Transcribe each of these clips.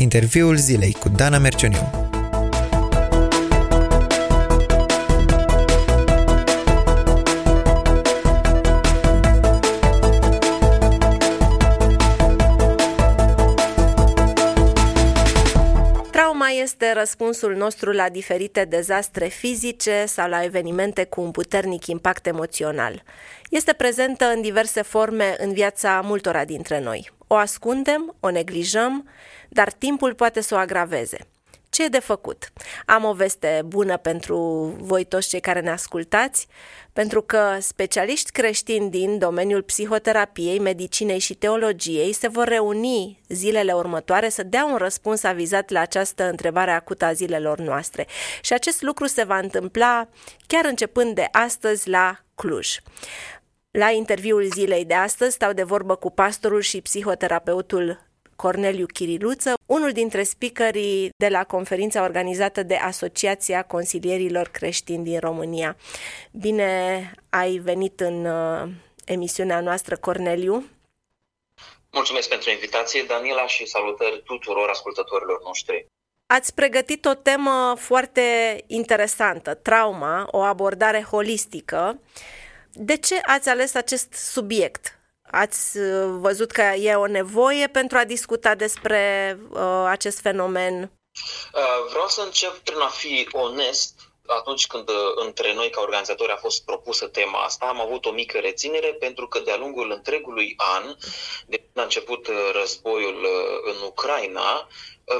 Interviul zilei cu Dana Mercioniu. este răspunsul nostru la diferite dezastre fizice sau la evenimente cu un puternic impact emoțional. Este prezentă în diverse forme în viața multora dintre noi. O ascundem, o neglijăm, dar timpul poate să o agraveze. Ce e de făcut? Am o veste bună pentru voi toți cei care ne ascultați, pentru că specialiști creștini din domeniul psihoterapiei, medicinei și teologiei se vor reuni zilele următoare să dea un răspuns avizat la această întrebare acută a zilelor noastre. Și acest lucru se va întâmpla chiar începând de astăzi la Cluj. La interviul zilei de astăzi stau de vorbă cu pastorul și psihoterapeutul Corneliu Chiriluță, unul dintre speakerii de la conferința organizată de Asociația Consilierilor Creștini din România. Bine ai venit în uh, emisiunea noastră, Corneliu. Mulțumesc pentru invitație, Daniela, și salutări tuturor ascultătorilor noștri. Ați pregătit o temă foarte interesantă, trauma, o abordare holistică. De ce ați ales acest subiect? Ați uh, văzut că e o nevoie pentru a discuta despre uh, acest fenomen? Uh, vreau să încep prin a fi onest. Atunci când uh, între noi ca organizatori a fost propusă tema asta, am avut o mică reținere pentru că de-a lungul întregului an, de când a început războiul în Ucraina,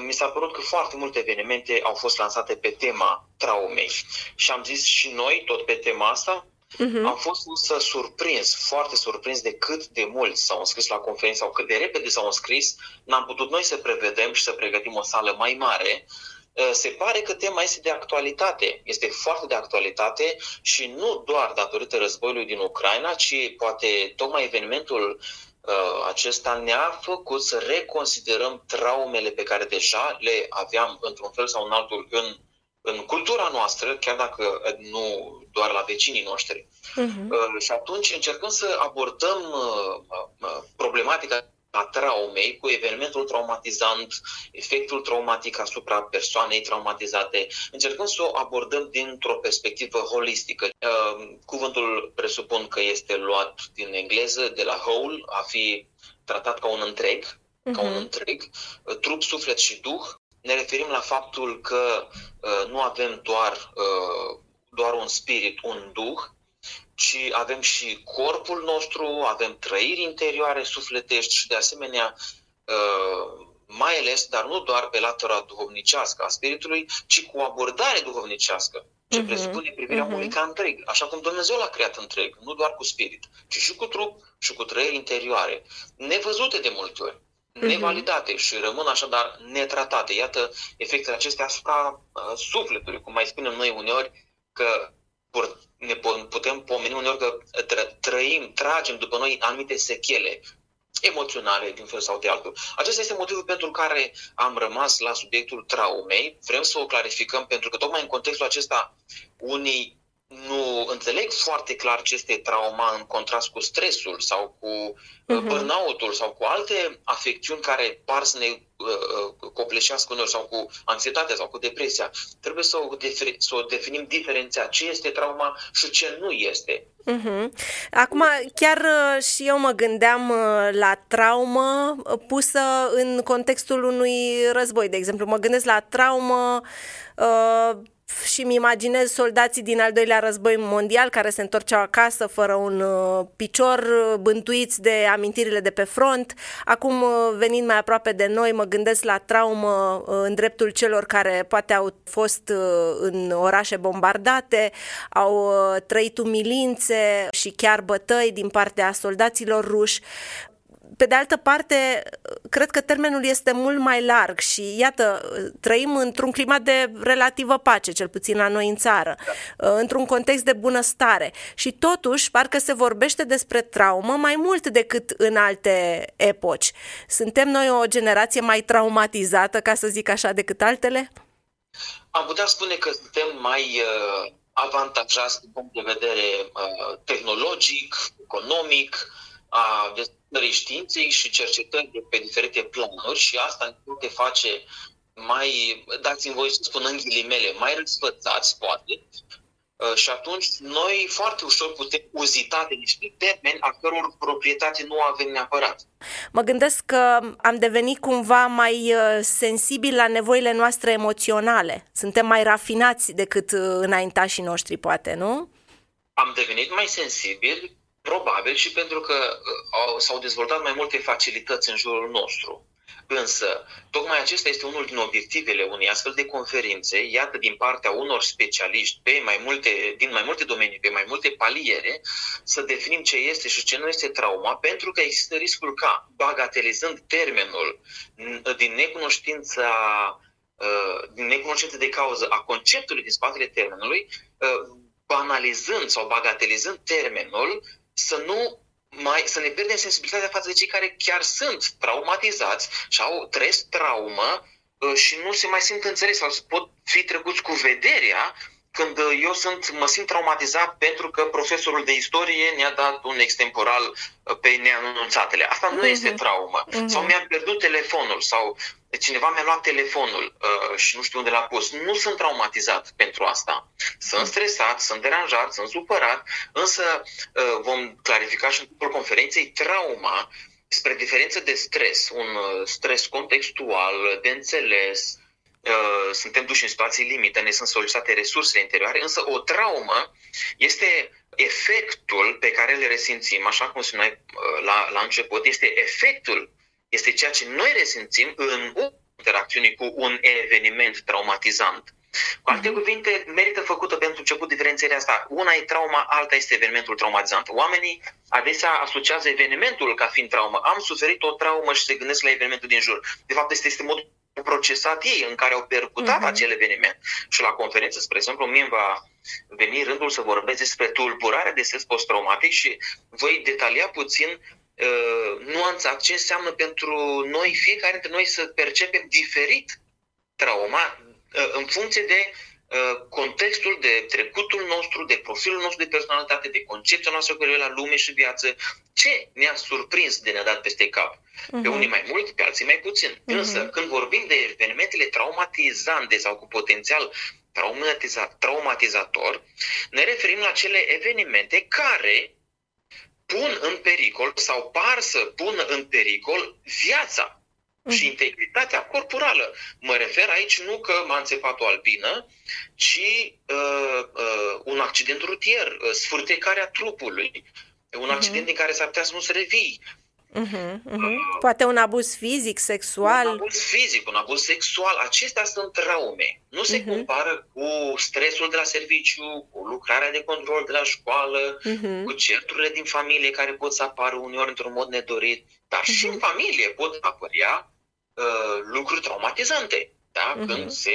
mi s-a părut că foarte multe evenimente au fost lansate pe tema traumei. Și am zis și noi, tot pe tema asta, Uh-huh. Am fost însă surprins, foarte surprins de cât de mult s-au înscris la conferință sau cât de repede s-au înscris. N-am putut noi să prevedem și să pregătim o sală mai mare. Uh, se pare că tema este de actualitate, este foarte de actualitate și nu doar datorită războiului din Ucraina, ci poate tocmai evenimentul uh, acesta ne-a făcut să reconsiderăm traumele pe care deja le aveam într-un fel sau în altul în în cultura noastră, chiar dacă eh, nu doar la vecinii noștri. Uh-huh. Și atunci încercăm să abordăm uh, problematica a traumei cu evenimentul traumatizant, efectul traumatic asupra persoanei traumatizate. Încercăm să o abordăm dintr-o perspectivă holistică. Cuvântul presupun că este luat din engleză, de la whole, a fi tratat ca un întreg, uh-huh. ca un mhm. întreg, trup, suflet și duh, ne referim la faptul că uh, nu avem doar, uh, doar un spirit, un duh, ci avem și corpul nostru, avem trăiri interioare sufletești și de asemenea uh, mai ales, dar nu doar pe latura duhovnicească a spiritului, ci cu o abordare duhovnicească, ce uh-huh. presupune privirea uh-huh. omului ca întreg, așa cum Dumnezeu l-a creat întreg, nu doar cu spirit, ci și cu trup și cu trăiri interioare, nevăzute de multe ori. Mhm. nevalidate și rămân așadar netratate. Iată efectele acestea asupra uh, sufletului, cum mai spunem noi uneori, că ne putem pomeni uneori că trăim, tragem după noi anumite sechele emoționale, din fel sau de altul. Acesta este motivul pentru care am rămas la subiectul traumei. Vrem să o clarificăm pentru că tocmai în contextul acesta unii nu înțeleg foarte clar ce este trauma în contrast cu stresul sau cu uh-huh. burnout-ul sau cu alte afecțiuni care par să ne uh, uh, copleșească uneori sau cu anxietatea sau cu depresia. Trebuie să o, defri- să o definim diferenția ce este trauma și ce nu este. Uh-huh. Acum, chiar uh, și eu mă gândeam uh, la traumă pusă în contextul unui război, de exemplu. Mă gândesc la traumă uh, și mi imaginez soldații din al doilea război mondial care se întorceau acasă fără un uh, picior, uh, bântuiți de amintirile de pe front. Acum, uh, venind mai aproape de noi, mă gândesc la traumă uh, în dreptul celor care poate au fost uh, în orașe bombardate, au uh, trăit umilințe și chiar bătăi din partea soldaților ruși. Pe de altă parte, cred că termenul este mult mai larg și iată, trăim într-un climat de relativă pace, cel puțin la noi în țară, da. într-un context de bunăstare și totuși parcă se vorbește despre traumă mai mult decât în alte epoci. Suntem noi o generație mai traumatizată, ca să zic așa, decât altele? Am putea spune că suntem mai uh, avantajați din punct de vedere uh, tehnologic, economic, a dezvoltării științei și cercetării pe diferite planuri și asta ne poate face mai, dați-mi voi să spun în ghilimele, mai răsfățați, poate, Uh, și atunci noi foarte ușor putem uzita de niște termeni a căror proprietate nu avem neapărat. Mă gândesc că am devenit cumva mai uh, sensibil la nevoile noastre emoționale. Suntem mai rafinați decât uh, înaintașii noștri, poate, nu? Am devenit mai sensibili, probabil și pentru că s-au dezvoltat mai multe facilități în jurul nostru. Însă, tocmai acesta este unul din obiectivele unei astfel de conferințe, iată din partea unor specialiști pe mai multe, din mai multe domenii, pe mai multe paliere, să definim ce este și ce nu este trauma, pentru că există riscul ca, bagatelizând termenul din necunoștința uh, din necunoștință de cauză a conceptului din spatele termenului, uh, banalizând sau bagatelizând termenul, să nu mai, să ne pierdem sensibilitatea față de cei care chiar sunt traumatizați și au trăiesc traumă uh, și nu se mai simt înțeles sau pot fi trecuți cu vederea când uh, eu sunt, mă simt traumatizat pentru că profesorul de istorie ne-a dat un extemporal uh, pe neanunțatele. Asta nu uh-huh. este traumă. Uh-huh. Sau mi-am pierdut telefonul sau cineva mi-a luat telefonul uh, și nu știu unde l-a pus. Nu sunt traumatizat pentru asta. Sunt stresat, sunt deranjat, sunt supărat, însă uh, vom clarifica și în timpul conferinței trauma spre diferență de stres, un uh, stres contextual, de înțeles, uh, suntem duși în situații limite, ne sunt solicitate resursele interioare, însă o traumă este efectul pe care îl resimțim, așa cum spuneai uh, la, la început, este efectul este ceea ce noi resimțim în interacțiune cu un eveniment traumatizant. Cu alte mhm. cuvinte, merită făcută pentru început diferențierea asta. Una e trauma, alta este evenimentul traumatizant. Oamenii adesea asociază evenimentul ca fiind traumă. Am suferit o traumă și se gândesc la evenimentul din jur. De fapt, este, este modul procesat ei în care au percutat uh-huh. acel eveniment. Și la conferință, spre exemplu, mie va veni rândul să vorbesc despre tulburarea de stres post-traumatic și voi detalia puțin uh, nuanța, ce înseamnă pentru noi, fiecare dintre noi să percepem diferit trauma uh, în funcție de uh, contextul de trecutul nostru, de profilul nostru de personalitate, de concepția noastră cu la lume și viață, ce ne-a surprins de ne-a dat peste cap. Uh-huh. Pe mhm. unii mai mult, pe alții mai puțin. Uh-huh. Însă, când vorbim de evenimentele traumatizante sau cu potențial traumatiza- traumatizator, ne referim la cele evenimente care pun în pericol sau par să pună în pericol viața și mhm. integritatea corporală. Mă refer aici nu că m-a înțepat o albină, ci uh, uh, un accident rutier, uh, sfârtecarea trupului, un accident uh-huh. din care s-ar putea să nu se revii, Uh-huh, uh-huh. Poate un abuz fizic, sexual. Un abuz fizic, un abuz sexual. Acestea sunt traume. Nu se uh-huh. compară cu stresul de la serviciu, cu lucrarea de control de la școală, uh-huh. cu certurile din familie care pot să apară uneori într-un mod nedorit. Dar uh-huh. și în familie pot apărea uh, lucruri traumatizante. Da? Uh-huh. Când se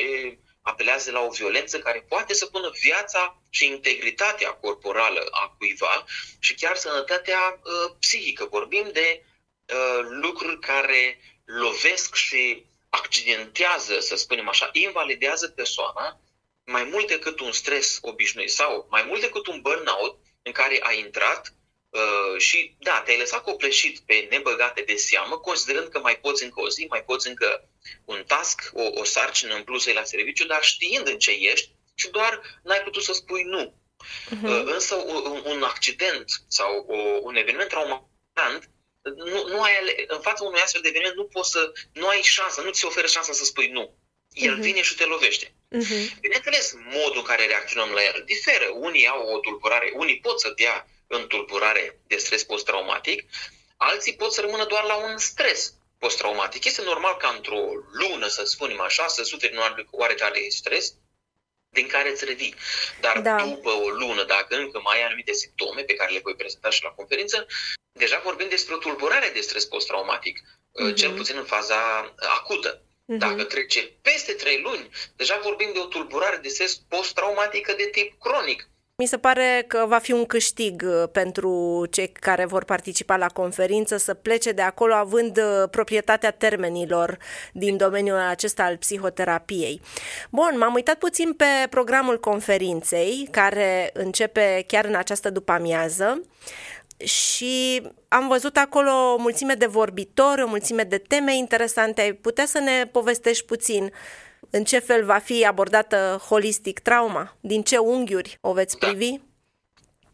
apelează la o violență care poate să pună viața și integritatea corporală a cuiva și chiar sănătatea uh, psihică. Vorbim de uh, lucruri care lovesc și accidentează, să spunem așa, invalidează persoana mai mult decât un stres obișnuit sau mai mult decât un burnout în care a intrat Uh, și da, te-ai lăsat copleșit pe nebăgate de seamă, considerând că mai poți încă o zi, mai poți încă un task, o, o sarcină în plus la serviciu, dar știind în ce ești și doar n-ai putut să spui nu. Uh-huh. Uh, însă un, un accident sau o, un eveniment traumatant nu, nu ai, în fața unui astfel de eveniment nu poți să, nu ai șansă, nu ți se oferă șansa să spui nu. El uh-huh. vine și te lovește. Uh-huh. Bineînțeles, modul în care reacționăm la el diferă. Unii au o tulburare, unii pot să dea în tulburare de stres post-traumatic, alții pot să rămână doar la un stres post-traumatic. Este normal ca într-o lună, să spunem așa, să suferi un oarecare stres din care îți revii. Dar da. după o lună, dacă încă mai ai anumite simptome pe care le voi prezenta și la conferință, deja vorbim despre o tulburare de stres post-traumatic, uh-huh. cel puțin în faza acută. Uh-huh. Dacă trece peste trei luni, deja vorbim de o tulburare de stres post-traumatică de tip cronic. Mi se pare că va fi un câștig uh, pentru cei care vor participa la conferință să plece de acolo având uh, proprietatea termenilor din domeniul acesta al psihoterapiei. Bun, m-am uitat puțin pe programul conferinței care începe chiar în această după-amiază. și am văzut acolo o mulțime de vorbitori, o mulțime de teme interesante. Ai putea să ne povestești puțin în ce fel va fi abordată holistic trauma? Din ce unghiuri o veți da. privi?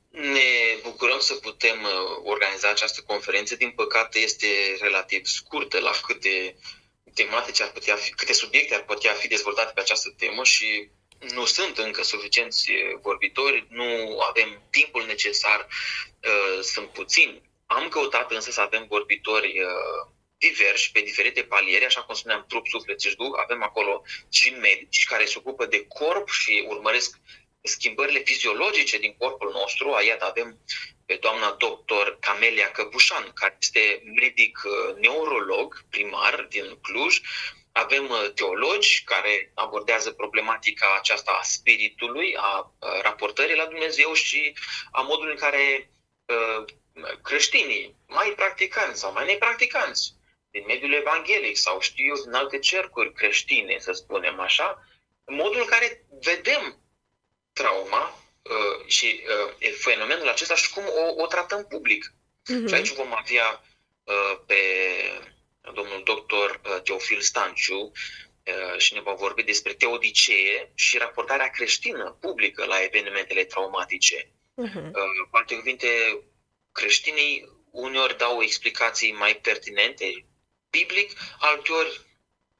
Ne bucurăm să putem uh, organiza această conferință. Din păcate este relativ scurtă la câte tematice ar putea fi, câte subiecte ar putea fi dezvoltate pe această temă și nu sunt încă suficienți vorbitori, nu avem timpul necesar, uh, sunt puțini. Am căutat însă să avem vorbitori uh, diversi, pe diferite paliere, așa cum spuneam, trup, suflet și duh. Avem acolo și medici care se ocupă de corp și urmăresc schimbările fiziologice din corpul nostru. Iată, avem pe doamna doctor Camelia Căpușan, care este medic uh, neurolog primar din Cluj, avem uh, teologi care abordează problematica aceasta a spiritului, a uh, raportării la Dumnezeu și a modului în care uh, creștinii, mai practicanți sau mai nepracticanți, din mediul evanghelic sau știu eu, din alte cercuri creștine, să spunem așa, modul în care vedem trauma și fenomenul acesta și cum o, o tratăm public. Uh-huh. Și aici vom avea pe domnul doctor uh, Teofil Stanciu uh, și ne va vorbi despre teodicee și raportarea creștină publică la evenimentele traumatice. Uh-huh. Cu alte cuvinte, creștinii uneori dau explicații mai pertinente biblic, alteori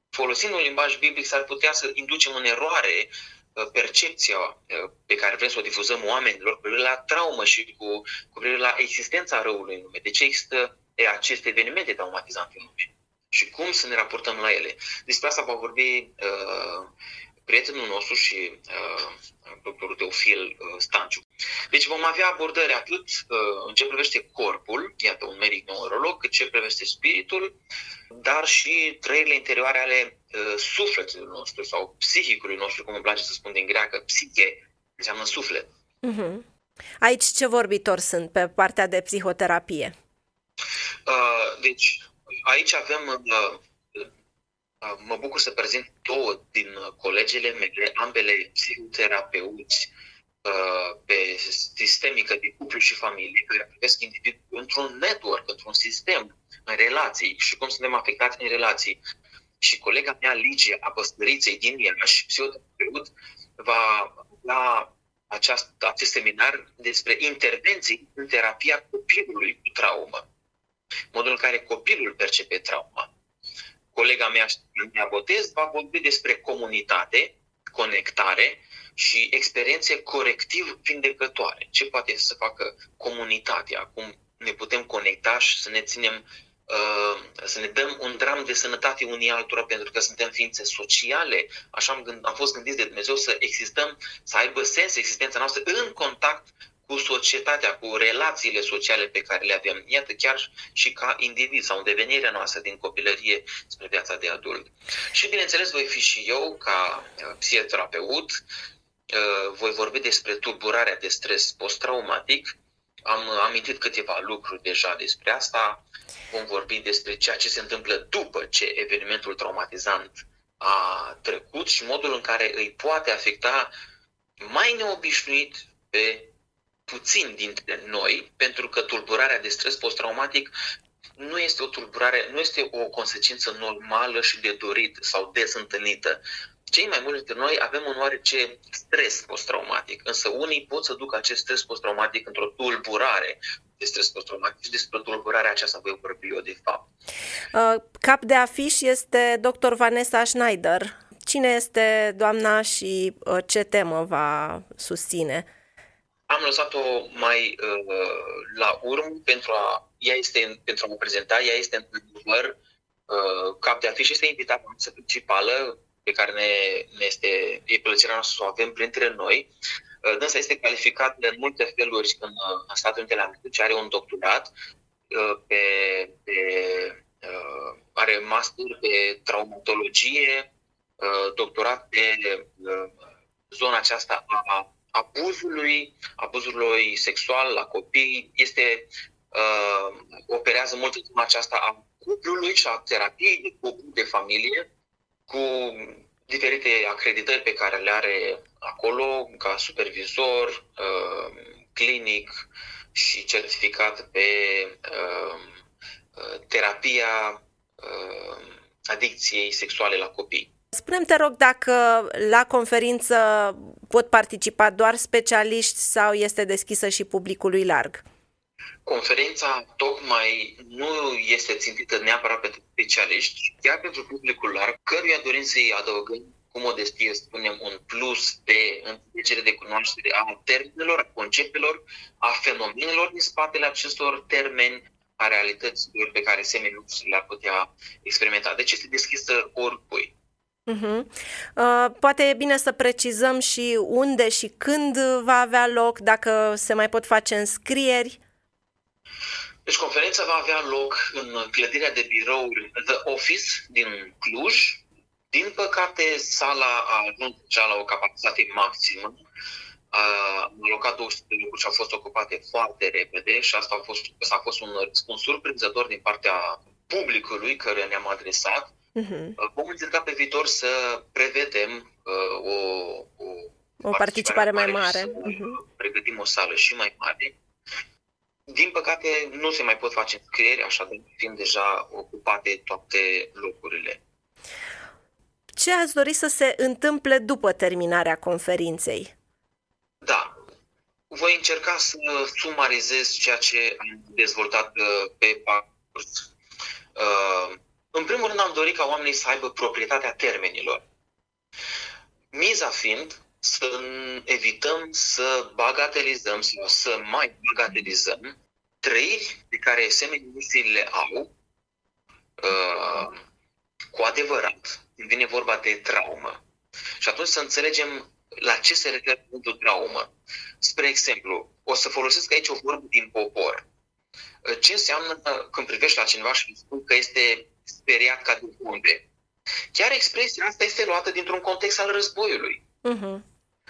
folosind un limbaj biblic s-ar putea să inducem în eroare percepția pe care vrem să o difuzăm oamenilor cu privire la traumă și cu, cu privire la existența răului în lume. De ce există aceste evenimente traumatizante în lume? și cum să ne raportăm la ele. Despre asta va vorbi uh, prietenul nostru și uh, doctorul Teofil uh, Stanciu. Deci vom avea abordări atât uh, în ce privește corpul, iată un medic neurolog, cât ce privește spiritul, dar și trăirile interioare ale uh, sufletului nostru sau psihicului nostru, cum îmi place să spun din greacă, psiche, înseamnă suflet. Uh-huh. Aici ce vorbitori sunt pe partea de psihoterapie? Uh, deci, aici avem, uh, uh, mă bucur să prezint două din colegele mele, ambele psihoterapeuți uh, pe sistemică de cuplu și familie, care privesc individul într-un network, într-un sistem, în relații și cum suntem afectați în relații. Și colega mea, Ligia Apăstăriței din Iași, psihoterapeut, va da aceast, acest seminar despre intervenții în terapia copilului cu traumă modul în care copilul percepe trauma. Colega mea, Mia Botez, va vorbi despre comunitate, conectare și experiențe corectiv vindecătoare. Ce poate să facă comunitatea, cum ne putem conecta și să ne ținem uh, să ne dăm un dram de sănătate unii altora, pentru că suntem ființe sociale, așa am, gând, am fost gândiți de Dumnezeu să existăm, să aibă sens existența noastră în contact cu societatea, cu relațiile sociale pe care le avem. Iată, chiar și ca individ sau în devenirea noastră din copilărie spre viața de adult. Și, bineînțeles, voi fi și eu, ca uh, psihoterapeut, uh, voi vorbi despre tulburarea de stres post-traumatic. Am amintit câteva lucruri deja despre asta. Vom vorbi despre ceea ce se întâmplă după ce evenimentul traumatizant a trecut și modul în care îi poate afecta mai neobișnuit pe puțin dintre noi, pentru că tulburarea de stres post-traumatic nu este o tulburare, nu este o consecință normală și de dorit sau des întâlnită. Cei mai mulți dintre noi avem un oarece stres post-traumatic, însă unii pot să ducă acest stres post-traumatic într-o tulburare de stres post-traumatic și despre tulburarea aceasta voi vorbi eu de fapt. Uh, cap de afiș este dr. Vanessa Schneider. Cine este doamna și uh, ce temă va susține? Am lăsat-o mai uh, la urmă pentru a, ea este, pentru a mă prezenta, ea este într-adevăr uh, cap de afiș, este invitată principală pe care ne, ne este, e plăcerea noastră să o avem printre noi. Uh, dânsa este calificat în multe feluri în, în Statele Unite ale Americii, are un doctorat uh, pe, pe uh, are master pe traumatologie, uh, doctorat pe uh, zona aceasta a abuzului, abuzului sexual la copii, este, uh, operează mult în aceasta a cuplului și a terapiei de cuplu, de familie, cu diferite acreditări pe care le are acolo, ca supervizor, uh, clinic, și certificat pe uh, terapia uh, adicției sexuale la copii. Spunem te rog, dacă la conferință pot participa doar specialiști sau este deschisă și publicului larg? Conferința tocmai nu este țintită neapărat pentru specialiști, chiar pentru publicul larg, căruia dorim să-i adăugăm cu modestie, spunem, un plus de înțelegere, de cunoaștere a termenilor, a conceptelor, a fenomenelor din spatele acestor termeni, a realităților pe care semenii le-ar putea experimenta. Deci este deschisă oricui. Uh-huh. Uh, poate e bine să precizăm și unde și când va avea loc, dacă se mai pot face înscrieri. Deci conferința va avea loc în clădirea de birouri The Office din Cluj. Din păcate, sala a ajuns deja la o capacitate maximă. A alocat 200 de locuri și au fost ocupate foarte repede și asta a fost, asta a fost un răspuns surprinzător din partea publicului care ne-am adresat Uh-huh. Vom încerca pe viitor să prevedem uh, o, o, o participare mai mare. Uh-huh. Pregătim o sală și mai mare. Din păcate, nu se mai pot face înscrieri, așa de fiind deja ocupate toate locurile. Ce ați dori să se întâmple după terminarea conferinței? Da, voi încerca să sumarizez ceea ce am dezvoltat uh, pe parcurs. Uh, în primul rând am dorit ca oamenii să aibă proprietatea termenilor. Miza fiind să evităm să bagatelizăm sau să mai bagatelizăm trăiri pe care semenii le au uh, cu adevărat când vine vorba de traumă. Și atunci să înțelegem la ce se referă cuvântul traumă. Spre exemplu, o să folosesc aici o vorbă din popor. Ce înseamnă când privești la cineva și spun că este speriat ca de unde. Chiar expresia asta este luată dintr-un context al războiului. Uh-huh.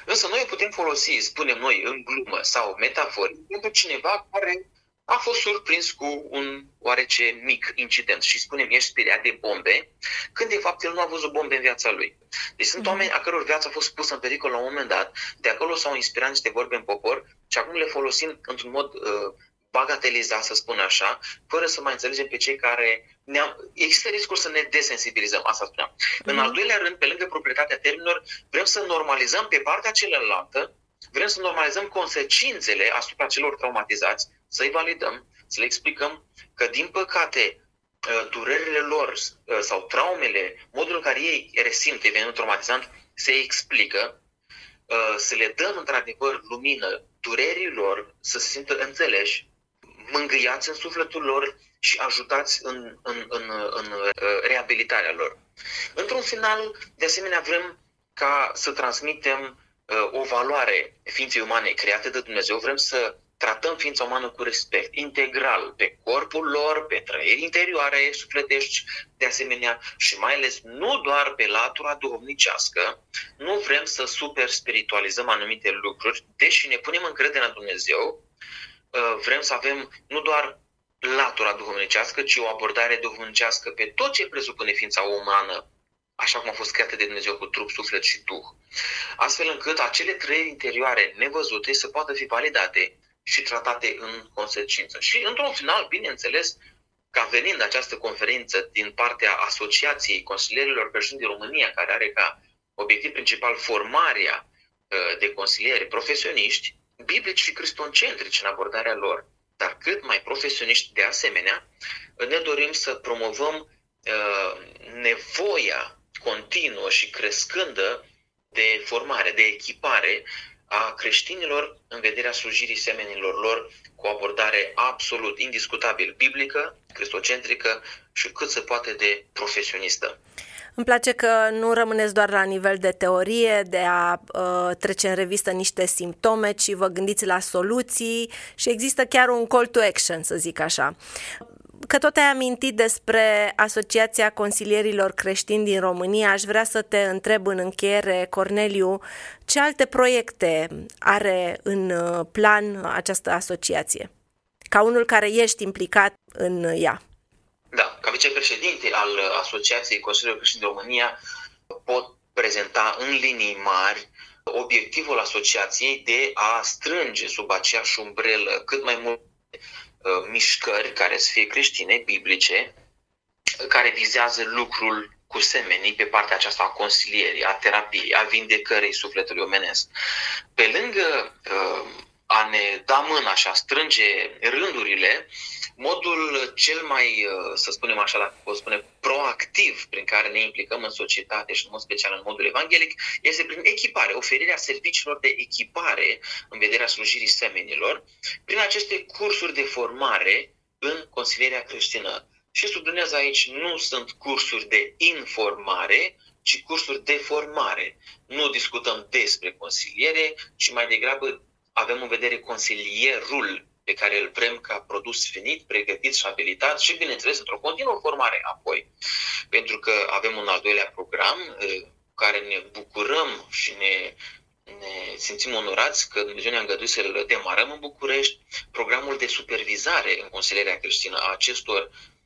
Însă noi o putem folosi, spunem noi, în glumă sau metaforic, pentru cineva care a fost surprins cu un oarece mic incident și spunem ești speriat de bombe, când de fapt el nu a văzut bombe în viața lui. Deci sunt mm-hmm. oameni a căror viața a fost pusă în pericol la un moment dat, de acolo s-au inspirat niște vorbe în popor și acum le folosim într-un mod uh, bagateliza, să spun așa, fără să mai înțelegem pe cei care ne-am... Există riscul să ne desensibilizăm, asta spuneam. Mm-hmm. În al doilea rând, pe lângă proprietatea termenilor, vrem să normalizăm pe partea celălaltă, vrem să normalizăm consecințele asupra celor traumatizați, să-i validăm, să le explicăm că, din păcate, ă, durerile lor ă, sau traumele, modul în care ei resimt evenimentul traumatizant, se explică, ă, să le dăm într-adevăr lumină durerilor, să se simtă înțeleși, mângâiați în sufletul lor și ajutați în, în, în, în uh, reabilitarea lor. Într-un final, de asemenea, vrem ca să transmitem uh, o valoare ființei umane create de Dumnezeu, vrem să tratăm ființa umană cu respect, integral, pe corpul lor, pe trăiri interioare, sufletești, de asemenea, și mai ales nu doar pe latura duhovnicească, nu vrem să super spiritualizăm anumite lucruri, deși ne punem încredere în Dumnezeu, Uh, vrem să avem nu doar latura duhovnicească, ci o abordare duhovnicească pe tot ce presupune ființa umană, așa cum a fost creată de Dumnezeu cu trup, suflet și duh. Astfel încât acele trei interioare nevăzute să poată fi validate și tratate în consecință. Și, într-un final, bineînțeles, ca venind această conferință din partea Asociației Consilierilor Creștini din România, care are ca obiectiv principal formarea uh, de consilieri profesioniști, biblici și cristoncentrici în abordarea lor, dar cât mai profesioniști de asemenea, ne dorim să promovăm uh, nevoia continuă și crescândă de formare, de echipare a creștinilor în vederea slujirii semenilor lor cu o abordare absolut indiscutabil biblică, cristocentrică și cât se poate de profesionistă. Îmi place că nu rămâneți doar la nivel de teorie, de a uh, trece în revistă niște simptome, ci vă gândiți la soluții și există chiar un call to action, să zic așa. Că tot ai amintit despre Asociația Consilierilor Creștini din România, aș vrea să te întreb în încheiere, Corneliu, ce alte proiecte are în uh, plan această asociație? Ca unul care ești implicat în ea. Da, ca vicepreședinte al Asociației Consiliului Creștin de România pot prezenta în linii mari obiectivul asociației de a strânge sub aceeași umbrelă cât mai multe uh, mișcări care să fie creștine, biblice, care vizează lucrul cu semenii pe partea aceasta a consilierii, a terapiei, a vindecării sufletului omenesc. Pe lângă uh, a ne da mâna și a strânge rândurile, modul cel mai, uh, să spunem așa, dacă pot spune, proactiv prin care ne implicăm în societate și în mod special în modul evanghelic, este prin echipare, oferirea serviciilor de echipare în vederea slujirii semenilor, prin aceste cursuri de formare în consilierea creștină. Și subliniez aici, nu sunt cursuri de informare, ci cursuri de formare. Nu discutăm despre consiliere, ci mai degrabă avem în vedere consilierul pe care îl vrem ca produs finit, pregătit și abilitat și, bineînțeles, într-o continuă formare apoi. Pentru că avem un al doilea program eh, cu care ne bucurăm și ne, ne simțim onorați că Dumnezeu ne-a îngăduit să-l demarăm în București, programul de supervizare în consilierea creștină a acestor Uh,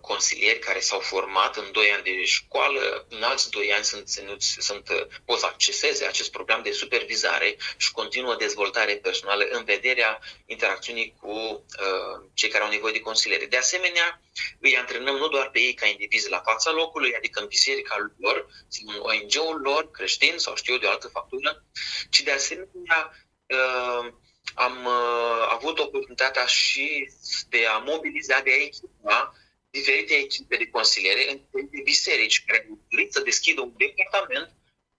consilieri care s-au format în 2 ani de școală, în alți 2 ani sunt, ținuți, sunt, uh, pot să acceseze acest program de supervizare și continuă dezvoltare personală în vederea interacțiunii cu uh, cei care au nevoie de consiliere. De asemenea, îi antrenăm nu doar pe ei ca indivizi la fața locului, adică în biserica lor, în ONG-ul lor, creștin sau știu eu de o altă factură, ci de asemenea uh, am uh, avut oportunitatea și de a mobiliza, de a echipa diferite echipe de consiliere în diferite biserici care au dorit să deschidă un departament,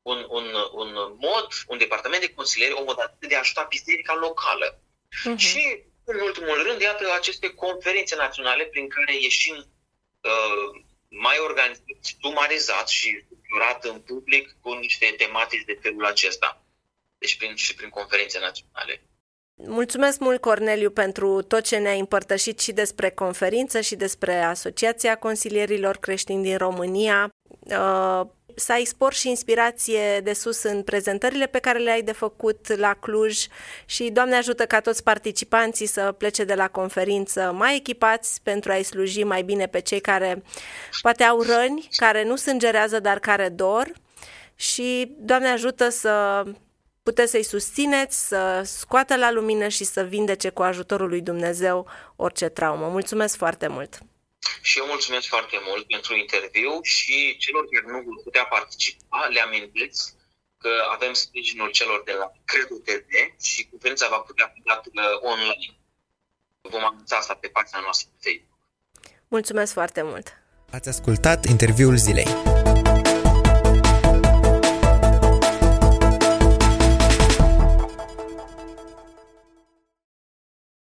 un, un, un mod, un departament de consiliere, o modalitate de a ajuta biserica locală. Uh-huh. Și, în ultimul rând, iată aceste conferințe naționale prin care ieșim uh, mai organizat, sumarizat și structurat în public cu niște tematici de felul acesta. Deci prin, și prin conferințe naționale. Mulțumesc mult, Corneliu, pentru tot ce ne-ai împărtășit și despre conferință și despre Asociația Consilierilor Creștini din România. Uh, să ai spor și inspirație de sus în prezentările pe care le-ai de făcut la Cluj și Doamne ajută ca toți participanții să plece de la conferință mai echipați pentru a-i sluji mai bine pe cei care poate au răni, care nu sângerează, dar care dor și Doamne ajută să puteți să-i susțineți, să scoată la lumină și să vindece cu ajutorul lui Dumnezeu orice traumă. Mulțumesc foarte mult! Și eu mulțumesc foarte mult pentru interviu și celor care nu vor putea participa, le amintiți că avem sprijinul celor de la Credo TV și conferința va putea fi dată online. Vom anunța asta pe pagina noastră de Facebook. Mulțumesc foarte mult! Ați ascultat interviul zilei.